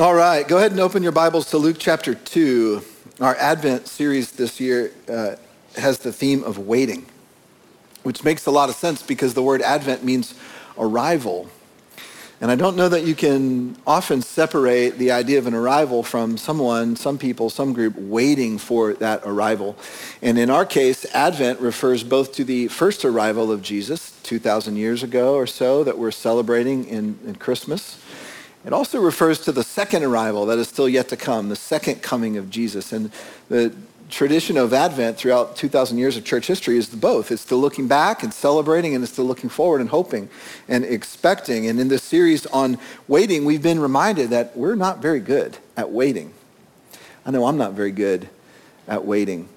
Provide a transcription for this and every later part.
All right, go ahead and open your Bibles to Luke chapter 2. Our Advent series this year uh, has the theme of waiting, which makes a lot of sense because the word Advent means arrival. And I don't know that you can often separate the idea of an arrival from someone, some people, some group waiting for that arrival. And in our case, Advent refers both to the first arrival of Jesus 2,000 years ago or so that we're celebrating in, in Christmas. It also refers to the second arrival that is still yet to come, the second coming of Jesus. And the tradition of Advent throughout 2,000 years of church history is both. It's still looking back and celebrating, and it's still looking forward and hoping and expecting. And in this series on waiting, we've been reminded that we're not very good at waiting. I know I'm not very good at waiting.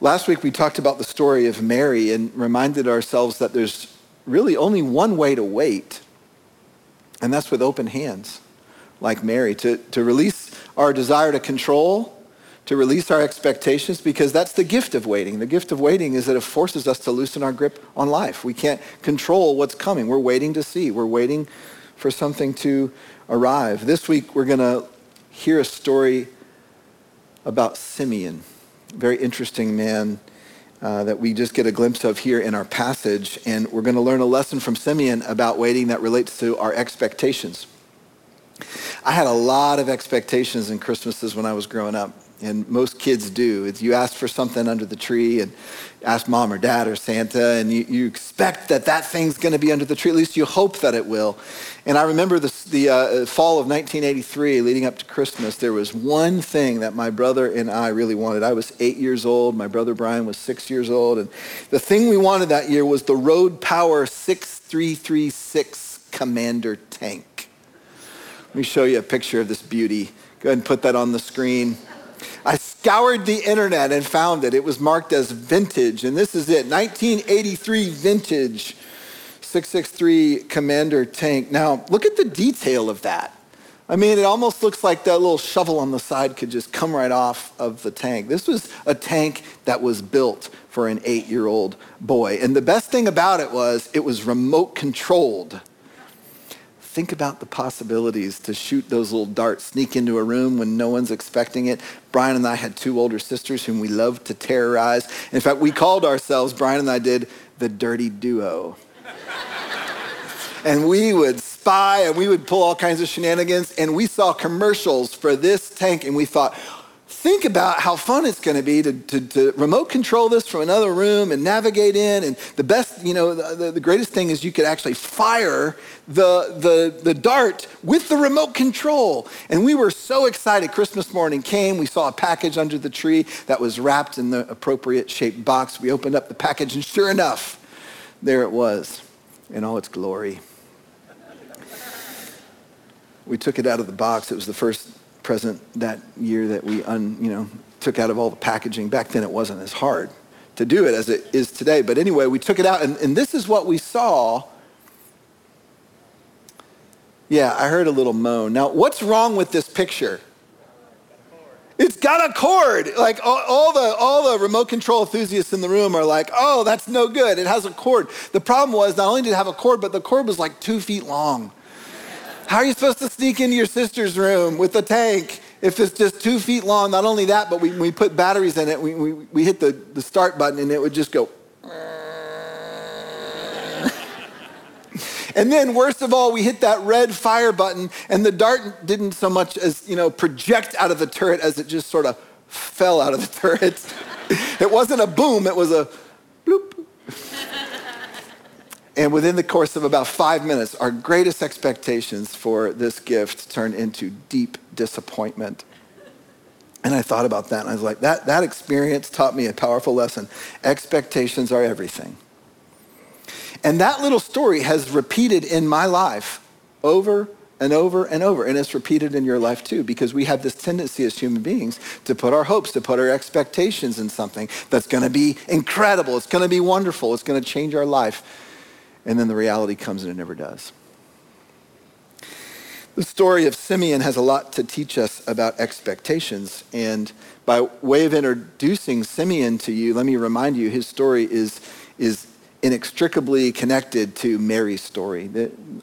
Last week, we talked about the story of Mary and reminded ourselves that there's really only one way to wait, and that's with open hands, like Mary, to, to release our desire to control to release our expectations because that's the gift of waiting. The gift of waiting is that it forces us to loosen our grip on life. We can't control what's coming. We're waiting to see. We're waiting for something to arrive. This week we're going to hear a story about Simeon, a very interesting man uh, that we just get a glimpse of here in our passage. And we're going to learn a lesson from Simeon about waiting that relates to our expectations. I had a lot of expectations in Christmases when I was growing up and most kids do. It's you ask for something under the tree and ask mom or dad or Santa, and you, you expect that that thing's going to be under the tree. At least you hope that it will. And I remember this, the uh, fall of 1983, leading up to Christmas, there was one thing that my brother and I really wanted. I was eight years old. My brother Brian was six years old. And the thing we wanted that year was the Road Power 6336 Commander tank. Let me show you a picture of this beauty. Go ahead and put that on the screen. I scoured the internet and found it. It was marked as vintage, and this is it 1983 vintage 663 Commander tank. Now, look at the detail of that. I mean, it almost looks like that little shovel on the side could just come right off of the tank. This was a tank that was built for an eight year old boy. And the best thing about it was it was remote controlled think about the possibilities to shoot those little darts, sneak into a room when no one's expecting it. Brian and I had two older sisters whom we loved to terrorize. In fact, we called ourselves, Brian and I did, the dirty duo. and we would spy and we would pull all kinds of shenanigans. And we saw commercials for this tank and we thought, think about how fun it's going to be to, to, to, remote control this from another room and navigate in. And the best, you know, the, the greatest thing is you could actually fire the, the, the dart with the remote control. And we were so excited. Christmas morning came. We saw a package under the tree that was wrapped in the appropriate shaped box. We opened up the package, and sure enough, there it was in all its glory. We took it out of the box. It was the first present that year that we un, you know, took out of all the packaging. Back then it wasn't as hard to do it as it is today. But anyway, we took it out, and, and this is what we saw. Yeah, I heard a little moan. Now, what's wrong with this picture? It's got a cord. Like all, all, the all the remote control enthusiasts in the room are like, "Oh, that's no good. It has a cord." The problem was not only did it have a cord, but the cord was like two feet long. How are you supposed to sneak into your sister's room with a tank if it's just two feet long? Not only that, but we, we put batteries in it. We, we, we hit the, the start button and it would just go. and then, worst of all, we hit that red fire button and the dart didn't so much as, you know, project out of the turret as it just sort of fell out of the turret. it wasn't a boom, it was a bloop. And within the course of about five minutes, our greatest expectations for this gift turned into deep disappointment. And I thought about that, and I was like, that, that experience taught me a powerful lesson. Expectations are everything. And that little story has repeated in my life over and over and over. And it's repeated in your life too, because we have this tendency as human beings to put our hopes, to put our expectations in something that's going to be incredible, it's going to be wonderful, it's going to change our life and then the reality comes and it never does. The story of Simeon has a lot to teach us about expectations. And by way of introducing Simeon to you, let me remind you his story is, is inextricably connected to Mary's story.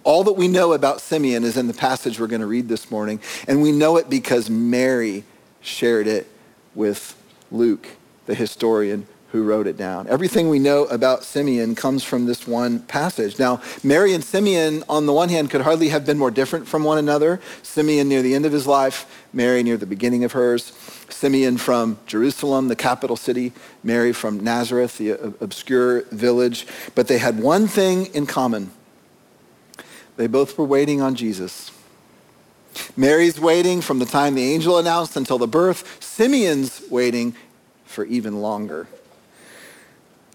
All that we know about Simeon is in the passage we're going to read this morning, and we know it because Mary shared it with Luke, the historian who wrote it down. Everything we know about Simeon comes from this one passage. Now, Mary and Simeon, on the one hand, could hardly have been more different from one another. Simeon near the end of his life, Mary near the beginning of hers. Simeon from Jerusalem, the capital city, Mary from Nazareth, the uh, obscure village. But they had one thing in common. They both were waiting on Jesus. Mary's waiting from the time the angel announced until the birth. Simeon's waiting for even longer.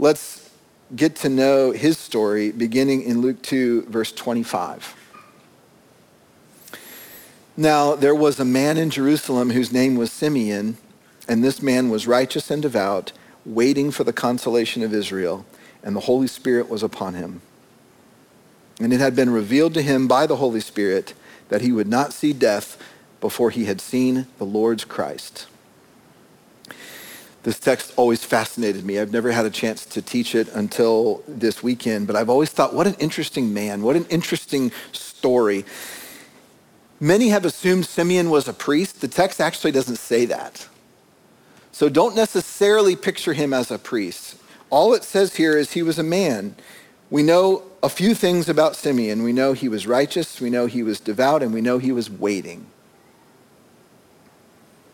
Let's get to know his story beginning in Luke 2, verse 25. Now, there was a man in Jerusalem whose name was Simeon, and this man was righteous and devout, waiting for the consolation of Israel, and the Holy Spirit was upon him. And it had been revealed to him by the Holy Spirit that he would not see death before he had seen the Lord's Christ. This text always fascinated me. I've never had a chance to teach it until this weekend, but I've always thought, what an interesting man, what an interesting story. Many have assumed Simeon was a priest. The text actually doesn't say that. So don't necessarily picture him as a priest. All it says here is he was a man. We know a few things about Simeon. We know he was righteous, we know he was devout, and we know he was waiting.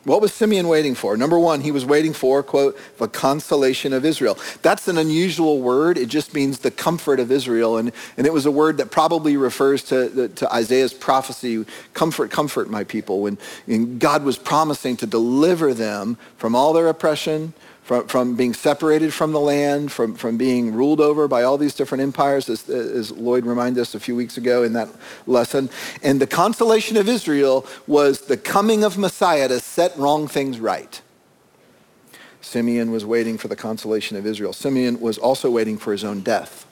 What was Simeon waiting for? Number one, he was waiting for, quote, the consolation of Israel. That's an unusual word. It just means the comfort of Israel. And, and it was a word that probably refers to, to Isaiah's prophecy, comfort, comfort my people, when God was promising to deliver them from all their oppression, from, from being separated from the land, from, from being ruled over by all these different empires, as, as Lloyd reminded us a few weeks ago in that lesson. And the consolation of Israel was the coming of Messiah to set wrong things right. Simeon was waiting for the consolation of Israel. Simeon was also waiting for his own death.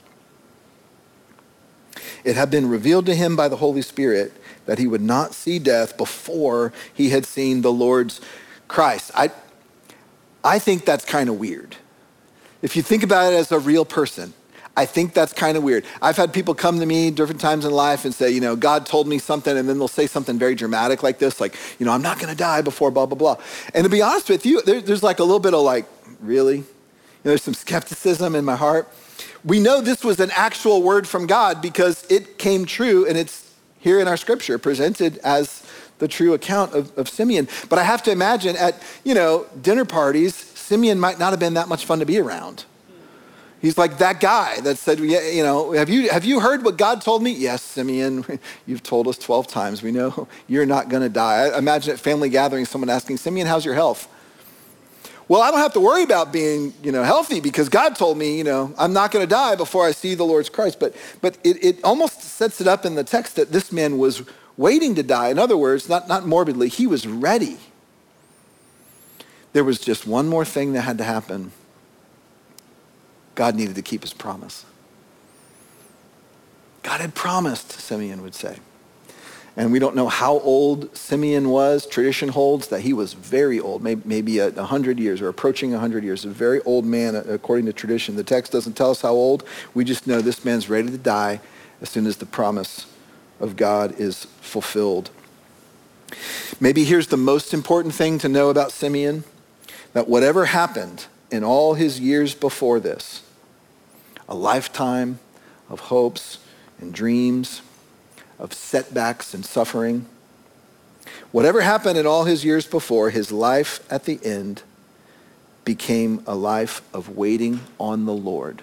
It had been revealed to him by the Holy Spirit that he would not see death before he had seen the Lord's Christ. I, I think that's kind of weird. If you think about it as a real person, I think that's kind of weird. I've had people come to me different times in life and say, you know, God told me something, and then they'll say something very dramatic like this, like, you know, I'm not going to die before blah, blah, blah. And to be honest with you, there, there's like a little bit of like, really? You know, there's some skepticism in my heart. We know this was an actual word from God because it came true, and it's here in our scripture presented as the true account of, of Simeon. But I have to imagine at, you know, dinner parties, Simeon might not have been that much fun to be around. He's like that guy that said, you know, have you, have you heard what God told me? Yes, Simeon, you've told us 12 times. We know you're not going to die. I imagine at family gatherings, someone asking, Simeon, how's your health? Well, I don't have to worry about being, you know, healthy because God told me, you know, I'm not going to die before I see the Lord's Christ. But, but it, it almost sets it up in the text that this man was waiting to die. In other words, not, not morbidly, he was ready. There was just one more thing that had to happen. God needed to keep his promise. God had promised, Simeon would say. And we don't know how old Simeon was. Tradition holds that he was very old, maybe a 100 years or approaching 100 years. A very old man, according to tradition. The text doesn't tell us how old. We just know this man's ready to die as soon as the promise of God is fulfilled. Maybe here's the most important thing to know about Simeon that whatever happened in all his years before this, a lifetime of hopes and dreams, of setbacks and suffering, whatever happened in all his years before, his life at the end became a life of waiting on the Lord.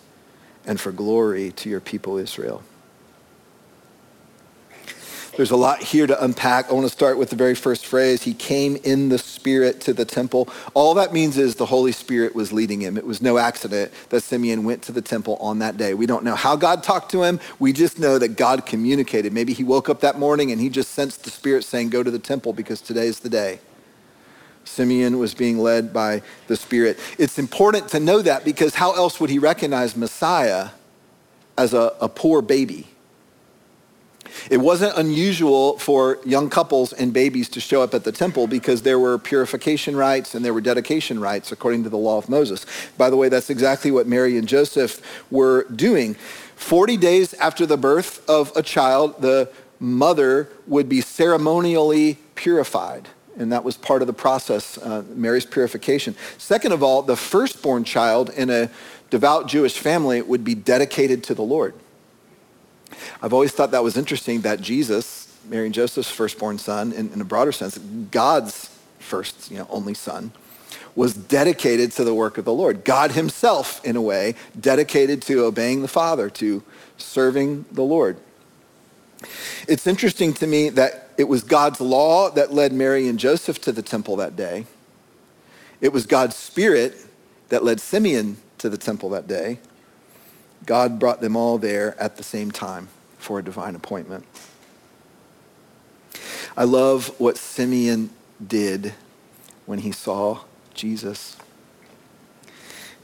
and for glory to your people Israel. There's a lot here to unpack. I want to start with the very first phrase. He came in the Spirit to the temple. All that means is the Holy Spirit was leading him. It was no accident that Simeon went to the temple on that day. We don't know how God talked to him. We just know that God communicated. Maybe he woke up that morning and he just sensed the Spirit saying, Go to the temple because today is the day. Simeon was being led by the Spirit. It's important to know that because how else would he recognize Messiah as a, a poor baby? It wasn't unusual for young couples and babies to show up at the temple because there were purification rites and there were dedication rites according to the law of Moses. By the way, that's exactly what Mary and Joseph were doing. 40 days after the birth of a child, the mother would be ceremonially purified. And that was part of the process, uh, Mary's purification. Second of all, the firstborn child in a devout Jewish family would be dedicated to the Lord. I've always thought that was interesting that Jesus, Mary and Joseph's firstborn son, in, in a broader sense, God's first, you know, only son, was dedicated to the work of the Lord. God himself, in a way, dedicated to obeying the Father, to serving the Lord. It's interesting to me that it was God's law that led Mary and Joseph to the temple that day. It was God's spirit that led Simeon to the temple that day. God brought them all there at the same time for a divine appointment. I love what Simeon did when he saw Jesus.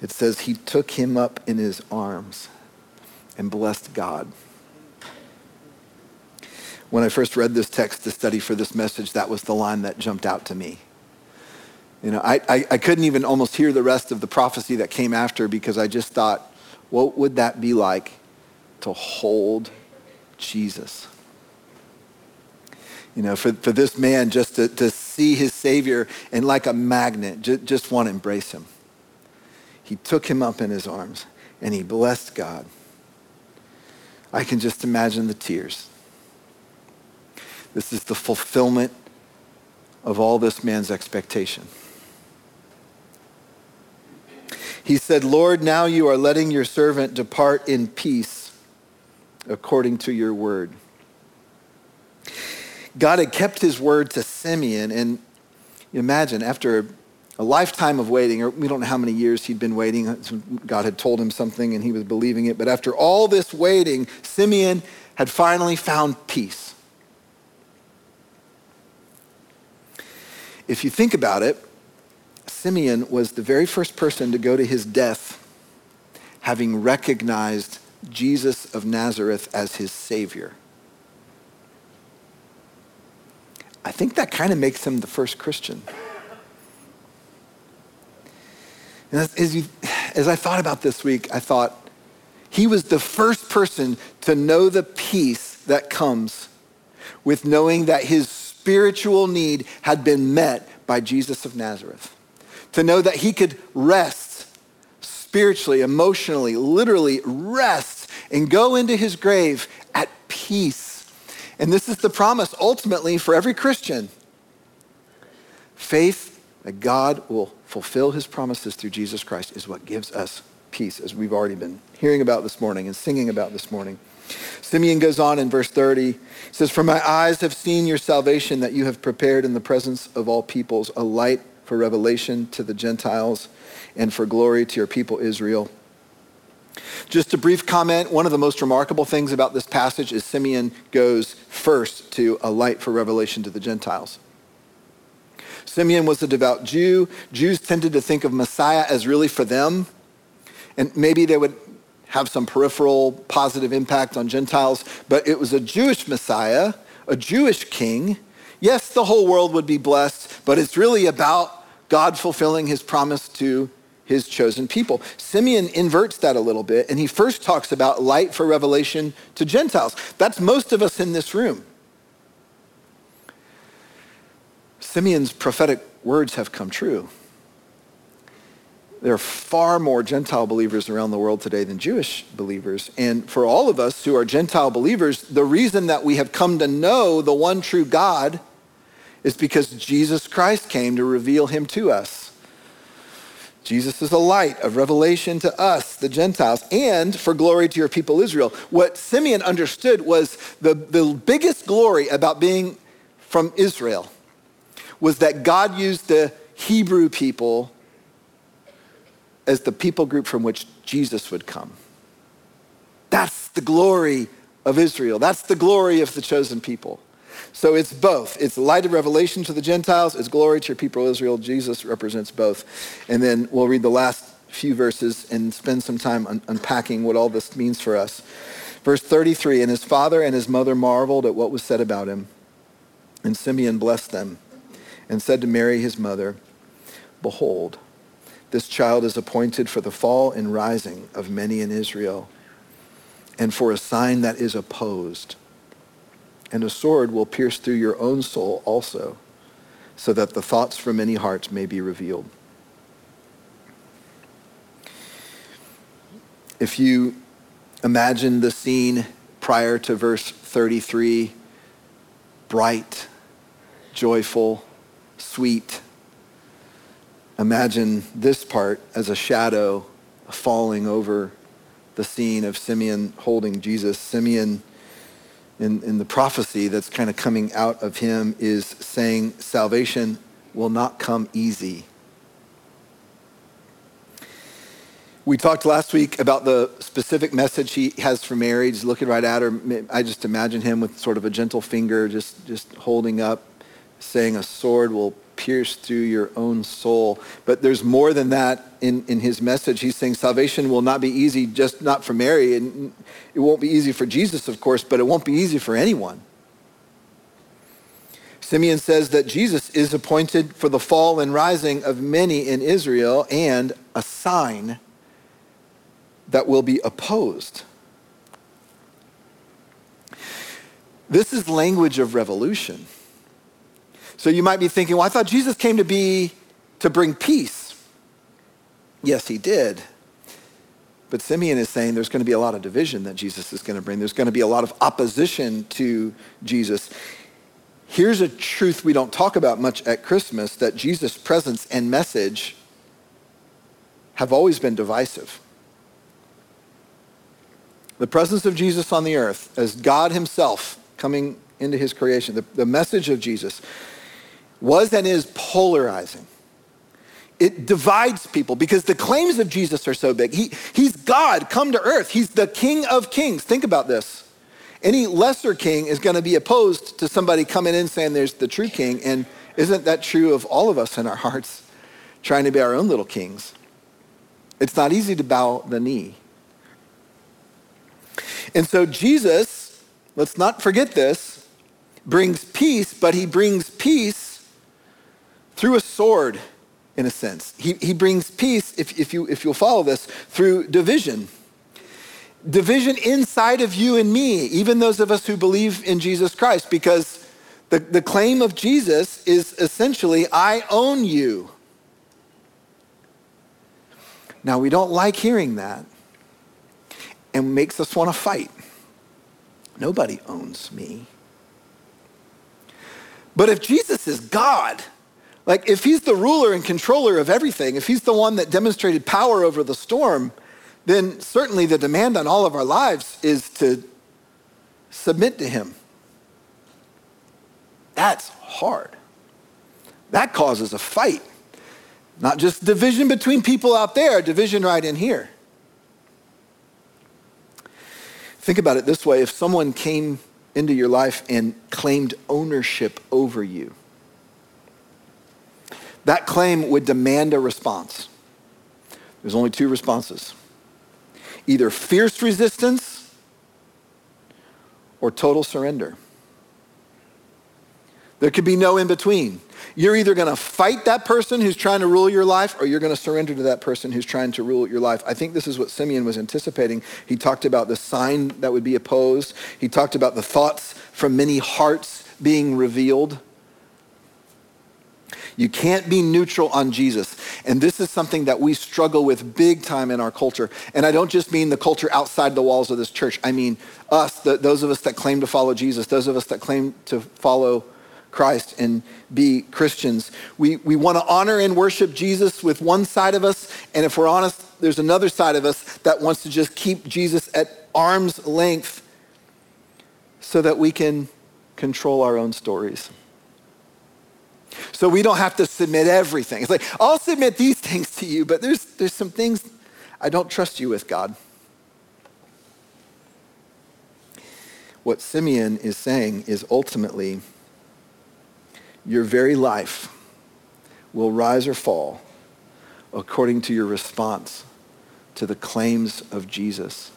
It says he took him up in his arms and blessed God. When I first read this text to study for this message, that was the line that jumped out to me. You know, I, I, I couldn't even almost hear the rest of the prophecy that came after because I just thought, what would that be like to hold Jesus? You know, for, for this man just to, to see his Savior and like a magnet, just, just want to embrace him. He took him up in his arms and he blessed God. I can just imagine the tears. This is the fulfillment of all this man's expectation. He said, Lord, now you are letting your servant depart in peace according to your word. God had kept his word to Simeon, and imagine after a lifetime of waiting, or we don't know how many years he'd been waiting. God had told him something and he was believing it. But after all this waiting, Simeon had finally found peace. If you think about it, Simeon was the very first person to go to his death having recognized Jesus of Nazareth as his Savior. I think that kind of makes him the first Christian. As, you, as I thought about this week, I thought he was the first person to know the peace that comes with knowing that his spiritual need had been met by Jesus of Nazareth to know that he could rest spiritually, emotionally, literally rest and go into his grave at peace. And this is the promise ultimately for every Christian faith that God will fulfill his promises through Jesus Christ is what gives us peace, as we've already been hearing about this morning and singing about this morning. Simeon goes on in verse 30. He says, For my eyes have seen your salvation that you have prepared in the presence of all peoples, a light for revelation to the Gentiles and for glory to your people Israel. Just a brief comment. One of the most remarkable things about this passage is Simeon goes first to a light for revelation to the Gentiles. Simeon was a devout Jew. Jews tended to think of Messiah as really for them. And maybe they would have some peripheral positive impact on Gentiles, but it was a Jewish Messiah, a Jewish king. Yes, the whole world would be blessed, but it's really about God fulfilling his promise to his chosen people. Simeon inverts that a little bit, and he first talks about light for revelation to Gentiles. That's most of us in this room. Simeon's prophetic words have come true. There are far more Gentile believers around the world today than Jewish believers. And for all of us who are Gentile believers, the reason that we have come to know the one true God is because Jesus Christ came to reveal him to us. Jesus is a light of revelation to us, the Gentiles, and for glory to your people Israel. What Simeon understood was the, the biggest glory about being from Israel was that God used the Hebrew people as the people group from which Jesus would come. That's the glory of Israel. That's the glory of the chosen people. So it's both. It's light of revelation to the Gentiles, it's glory to your people Israel. Jesus represents both. And then we'll read the last few verses and spend some time un- unpacking what all this means for us. Verse 33 And his father and his mother marveled at what was said about him. And Simeon blessed them and said to Mary, his mother, Behold, this child is appointed for the fall and rising of many in Israel, and for a sign that is opposed and a sword will pierce through your own soul also, so that the thoughts from many hearts may be revealed. If you imagine the scene prior to verse 33, bright, joyful, sweet, imagine this part as a shadow falling over the scene of Simeon holding Jesus. Simeon in, in the prophecy that's kind of coming out of him is saying salvation will not come easy. We talked last week about the specific message he has for Mary. He's looking right at her. I just imagine him with sort of a gentle finger just, just holding up, saying, A sword will pierce through your own soul. But there's more than that in, in his message. He's saying salvation will not be easy, just not for Mary. And it won't be easy for Jesus, of course, but it won't be easy for anyone. Simeon says that Jesus is appointed for the fall and rising of many in Israel and a sign that will be opposed. This is language of revolution. So you might be thinking, well, I thought Jesus came to be to bring peace. Yes, he did. But Simeon is saying there's going to be a lot of division that Jesus is going to bring. There's going to be a lot of opposition to Jesus. Here's a truth we don't talk about much at Christmas that Jesus' presence and message have always been divisive. The presence of Jesus on the earth as God himself coming into his creation, the, the message of Jesus was and is polarizing. It divides people because the claims of Jesus are so big. He, he's God come to earth. He's the King of kings. Think about this. Any lesser king is going to be opposed to somebody coming in saying there's the true king. And isn't that true of all of us in our hearts, trying to be our own little kings? It's not easy to bow the knee. And so Jesus, let's not forget this, brings peace, but he brings peace through a sword, in a sense. He, he brings peace, if, if, you, if you'll follow this, through division. Division inside of you and me, even those of us who believe in Jesus Christ, because the, the claim of Jesus is essentially, I own you. Now, we don't like hearing that and makes us want to fight. Nobody owns me. But if Jesus is God, like, if he's the ruler and controller of everything, if he's the one that demonstrated power over the storm, then certainly the demand on all of our lives is to submit to him. That's hard. That causes a fight. Not just division between people out there, division right in here. Think about it this way if someone came into your life and claimed ownership over you, that claim would demand a response. There's only two responses either fierce resistance or total surrender. There could be no in between. You're either going to fight that person who's trying to rule your life or you're going to surrender to that person who's trying to rule your life. I think this is what Simeon was anticipating. He talked about the sign that would be opposed, he talked about the thoughts from many hearts being revealed. You can't be neutral on Jesus. And this is something that we struggle with big time in our culture. And I don't just mean the culture outside the walls of this church. I mean us, the, those of us that claim to follow Jesus, those of us that claim to follow Christ and be Christians. We, we want to honor and worship Jesus with one side of us, And if we're honest, there's another side of us that wants to just keep Jesus at arm's length so that we can control our own stories. So we don't have to submit everything. It's like, I'll submit these things to you, but there's, there's some things I don't trust you with, God. What Simeon is saying is ultimately, your very life will rise or fall according to your response to the claims of Jesus.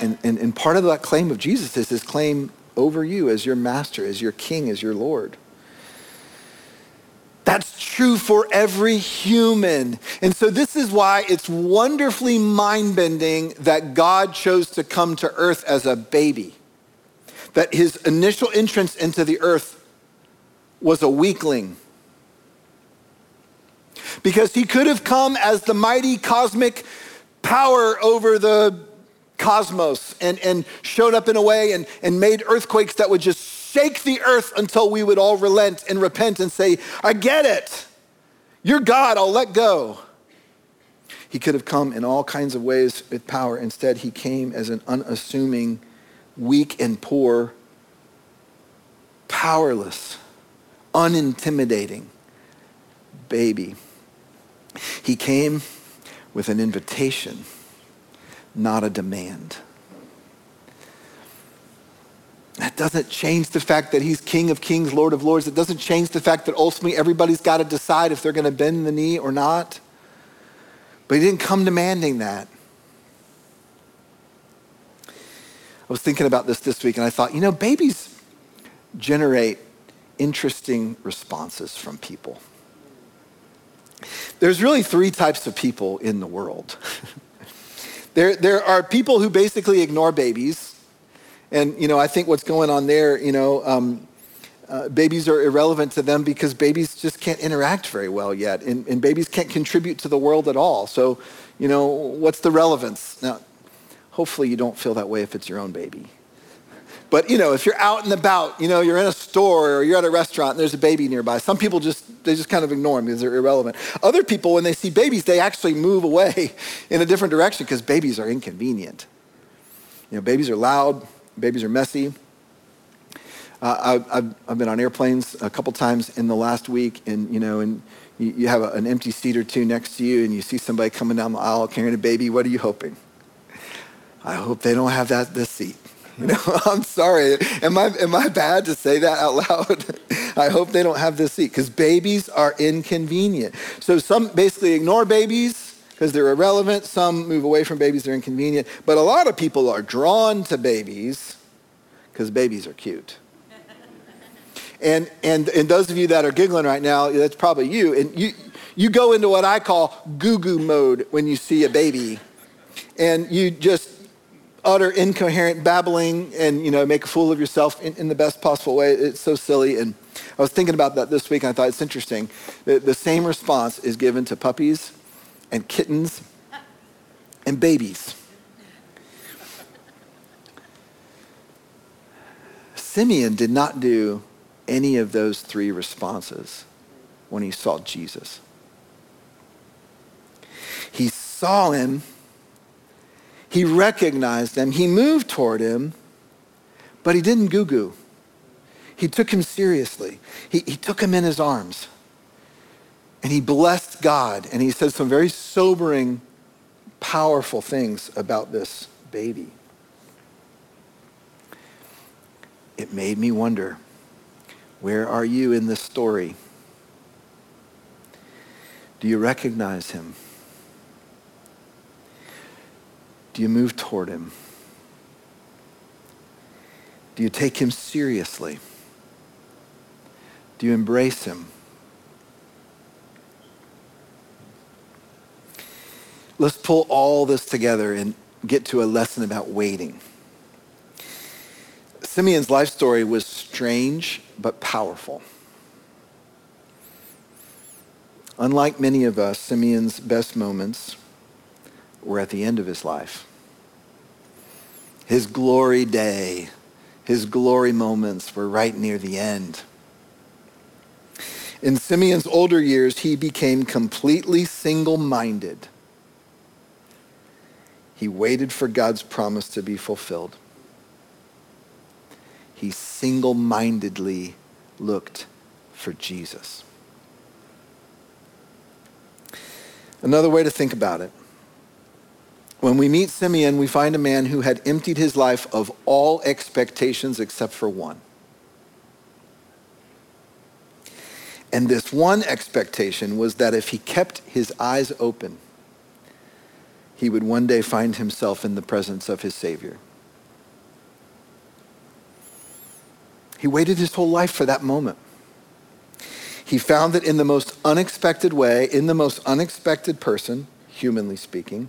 And, and, and part of that claim of Jesus is his claim over you as your master, as your king, as your Lord. That's true for every human. And so, this is why it's wonderfully mind bending that God chose to come to earth as a baby. That his initial entrance into the earth was a weakling. Because he could have come as the mighty cosmic power over the cosmos and, and showed up in a way and, and made earthquakes that would just shake the earth until we would all relent and repent and say, I get it. You're God, I'll let go. He could have come in all kinds of ways with power. Instead, he came as an unassuming, weak and poor, powerless, unintimidating baby. He came with an invitation, not a demand. That doesn't change the fact that he's King of Kings, Lord of Lords. It doesn't change the fact that ultimately everybody's got to decide if they're going to bend the knee or not. But he didn't come demanding that. I was thinking about this this week and I thought, you know, babies generate interesting responses from people. There's really three types of people in the world. there, there are people who basically ignore babies and, you know, I think what's going on there, you know, um, uh, babies are irrelevant to them because babies just can't interact very well yet. And, and babies can't contribute to the world at all. So, you know, what's the relevance? Now, hopefully you don't feel that way if it's your own baby. But, you know, if you're out and about, you know, you're in a store or you're at a restaurant and there's a baby nearby, some people just, they just kind of ignore them because they're irrelevant. Other people, when they see babies, they actually move away in a different direction because babies are inconvenient. You know, babies are loud, Babies are messy. Uh, I, have I've been on airplanes a couple times in the last week, and you know, and you, you have a, an empty seat or two next to you, and you see somebody coming down the aisle carrying a baby. What are you hoping? I hope they don't have that this seat. You know, I'm sorry. Am I am I bad to say that out loud? I hope they don't have this seat because babies are inconvenient. So some basically ignore babies because they're irrelevant. Some move away from babies, they're inconvenient. But a lot of people are drawn to babies because babies are cute. and, and, and those of you that are giggling right now, that's probably you. And you, you go into what I call goo goo mode when you see a baby. And you just utter incoherent babbling and you know make a fool of yourself in, in, the best possible way it's so silly and i was thinking about that this week and i thought it's interesting the, the same response is given to puppies and kittens and babies. Simeon did not do any of those three responses when he saw Jesus. He saw him, he recognized him, he moved toward him, but he didn't goo goo. He took him seriously, he, he took him in his arms. And he blessed God and he said some very sobering, powerful things about this baby. It made me wonder where are you in this story? Do you recognize him? Do you move toward him? Do you take him seriously? Do you embrace him? Let's pull all this together and get to a lesson about waiting. Simeon's life story was strange but powerful. Unlike many of us, Simeon's best moments were at the end of his life. His glory day, his glory moments were right near the end. In Simeon's older years, he became completely single minded. He waited for God's promise to be fulfilled. He single mindedly looked for Jesus. Another way to think about it when we meet Simeon, we find a man who had emptied his life of all expectations except for one. And this one expectation was that if he kept his eyes open, he would one day find himself in the presence of his Savior. He waited his whole life for that moment. He found that in the most unexpected way, in the most unexpected person, humanly speaking.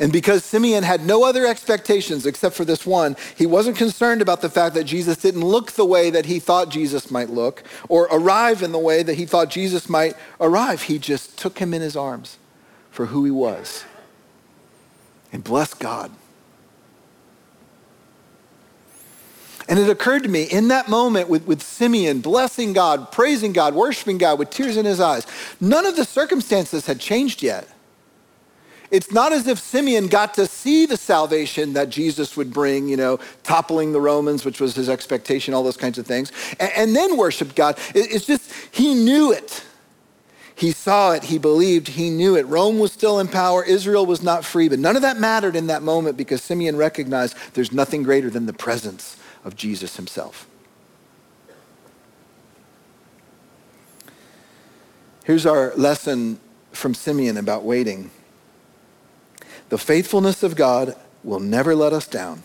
And because Simeon had no other expectations except for this one, he wasn't concerned about the fact that Jesus didn't look the way that he thought Jesus might look or arrive in the way that he thought Jesus might arrive. He just took him in his arms for who he was. And bless God. And it occurred to me in that moment with, with Simeon blessing God, praising God, worshiping God with tears in his eyes, none of the circumstances had changed yet. It's not as if Simeon got to see the salvation that Jesus would bring, you know, toppling the Romans, which was his expectation, all those kinds of things, and, and then worshiped God. It's just, he knew it. He saw it, he believed, he knew it. Rome was still in power, Israel was not free, but none of that mattered in that moment because Simeon recognized there's nothing greater than the presence of Jesus himself. Here's our lesson from Simeon about waiting. The faithfulness of God will never let us down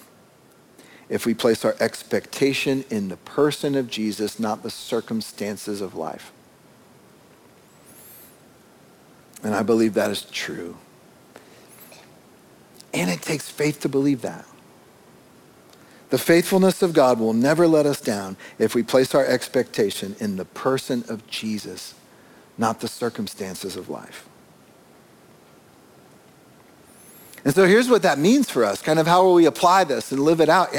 if we place our expectation in the person of Jesus, not the circumstances of life. And I believe that is true. And it takes faith to believe that. The faithfulness of God will never let us down if we place our expectation in the person of Jesus, not the circumstances of life. And so here's what that means for us, kind of how will we apply this and live it out.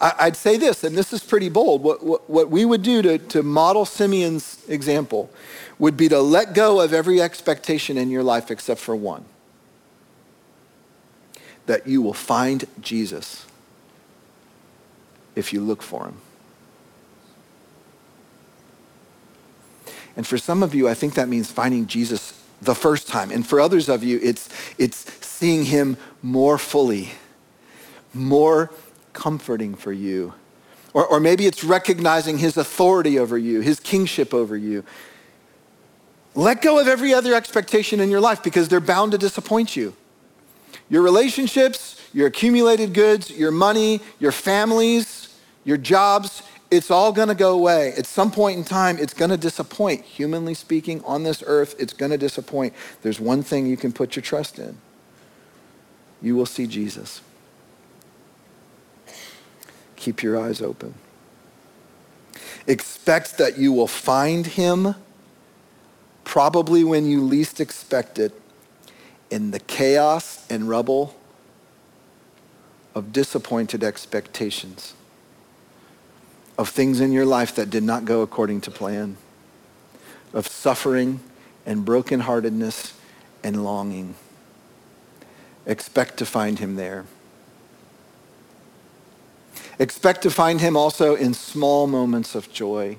I'd say this, and this is pretty bold. What, what, what, we would do to, to model Simeon's example would be to let go of every expectation in your life except for one that you will find Jesus if you look for him. And for some of you, I think that means finding Jesus the first time. And for others of you, it's, it's seeing him more fully, more comforting for you. Or, or maybe it's recognizing his authority over you, his kingship over you. Let go of every other expectation in your life because they're bound to disappoint you. Your relationships, your accumulated goods, your money, your families, your jobs, it's all going to go away. At some point in time, it's going to disappoint. Humanly speaking, on this earth, it's going to disappoint. There's one thing you can put your trust in you will see Jesus. Keep your eyes open. Expect that you will find him probably when you least expect it in the chaos and rubble of disappointed expectations, of things in your life that did not go according to plan, of suffering and brokenheartedness and longing. Expect to find him there. Expect to find him also in small moments of joy.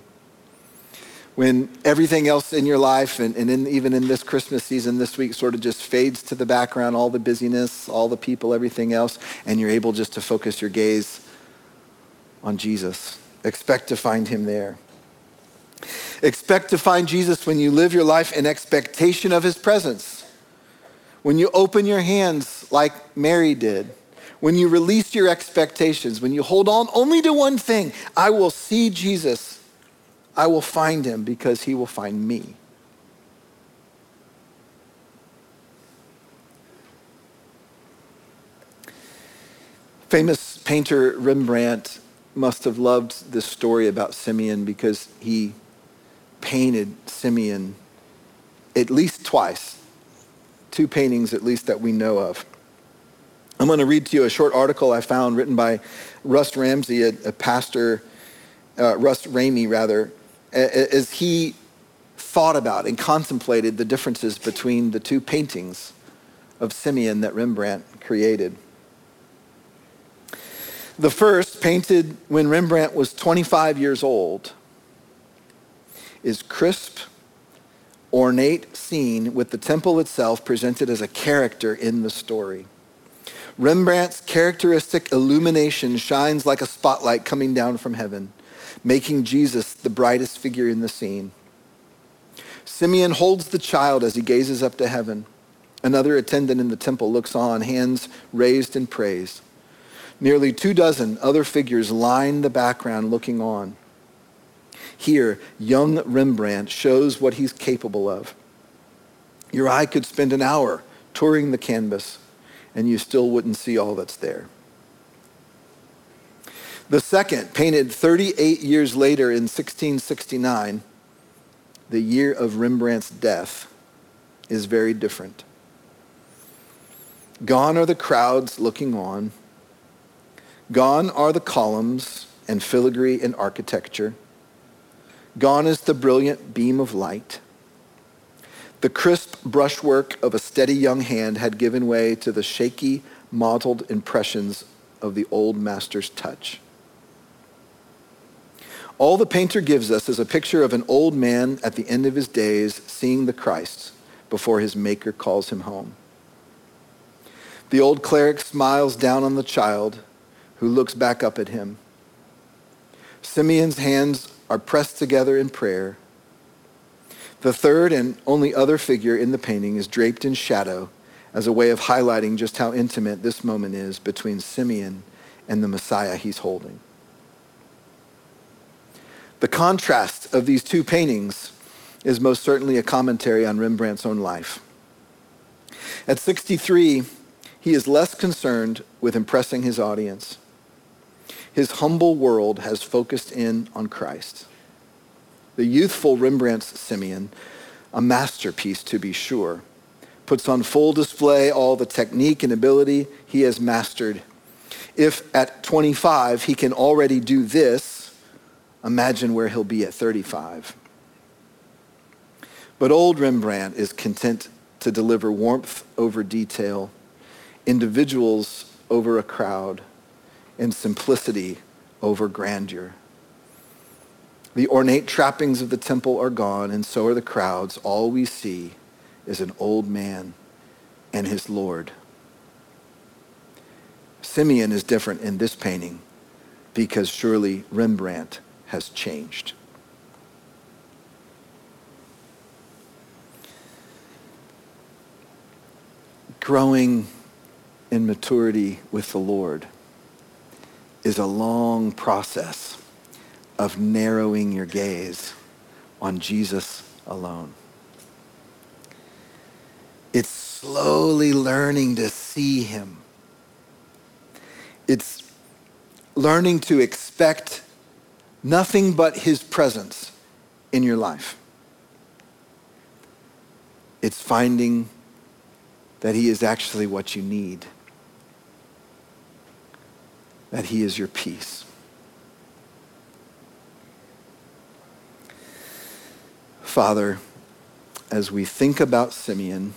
When everything else in your life, and, and in, even in this Christmas season this week, sort of just fades to the background, all the busyness, all the people, everything else, and you're able just to focus your gaze on Jesus. Expect to find him there. Expect to find Jesus when you live your life in expectation of his presence when you open your hands like Mary did, when you release your expectations, when you hold on only to one thing, I will see Jesus. I will find him because he will find me. Famous painter Rembrandt must have loved this story about Simeon because he painted Simeon at least twice two paintings at least that we know of. I'm going to read to you a short article I found written by Russ Ramsey, a, a pastor, uh, Russ Ramey rather, as he thought about and contemplated the differences between the two paintings of Simeon that Rembrandt created. The first, painted when Rembrandt was 25 years old, is crisp, ornate scene with the temple itself presented as a character in the story. Rembrandt's characteristic illumination shines like a spotlight coming down from heaven, making Jesus the brightest figure in the scene. Simeon holds the child as he gazes up to heaven. Another attendant in the temple looks on, hands raised in praise. Nearly two dozen other figures line the background looking on. Here, young Rembrandt shows what he's capable of. Your eye could spend an hour touring the canvas, and you still wouldn't see all that's there. The second, painted 38 years later in 1669, the year of Rembrandt's death, is very different. Gone are the crowds looking on. Gone are the columns and filigree and architecture. Gone is the brilliant beam of light. The crisp brushwork of a steady young hand had given way to the shaky, mottled impressions of the old master's touch. All the painter gives us is a picture of an old man at the end of his days seeing the Christ before his maker calls him home. The old cleric smiles down on the child who looks back up at him. Simeon's hands are pressed together in prayer. The third and only other figure in the painting is draped in shadow as a way of highlighting just how intimate this moment is between Simeon and the Messiah he's holding. The contrast of these two paintings is most certainly a commentary on Rembrandt's own life. At 63, he is less concerned with impressing his audience his humble world has focused in on Christ. The youthful Rembrandt's Simeon, a masterpiece to be sure, puts on full display all the technique and ability he has mastered. If at 25 he can already do this, imagine where he'll be at 35. But old Rembrandt is content to deliver warmth over detail, individuals over a crowd, and simplicity over grandeur. The ornate trappings of the temple are gone, and so are the crowds. All we see is an old man and his Lord. Simeon is different in this painting because surely Rembrandt has changed. Growing in maturity with the Lord is a long process of narrowing your gaze on Jesus alone. It's slowly learning to see him. It's learning to expect nothing but his presence in your life. It's finding that he is actually what you need that he is your peace. Father, as we think about Simeon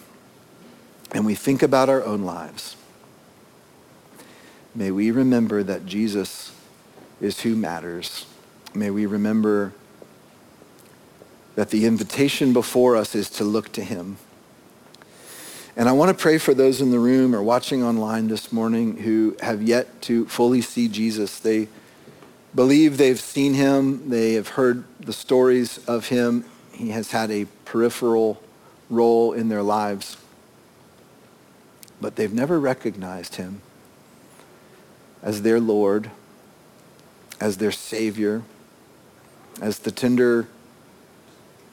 and we think about our own lives, may we remember that Jesus is who matters. May we remember that the invitation before us is to look to him and I want to pray for those in the room or watching online this morning who have yet to fully see Jesus. They believe they've seen him. They have heard the stories of him. He has had a peripheral role in their lives. But they've never recognized him as their Lord, as their Savior, as the tender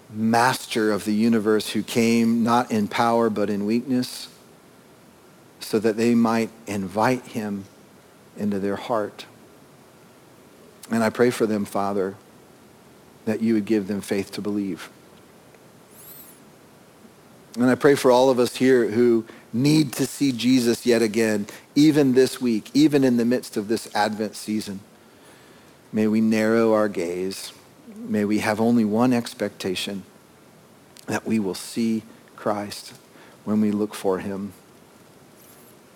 master of the universe who came not in power but in weakness so that they might invite him into their heart. And I pray for them, Father, that you would give them faith to believe. And I pray for all of us here who need to see Jesus yet again, even this week, even in the midst of this Advent season. May we narrow our gaze May we have only one expectation, that we will see Christ when we look for him.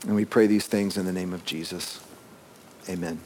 And we pray these things in the name of Jesus. Amen.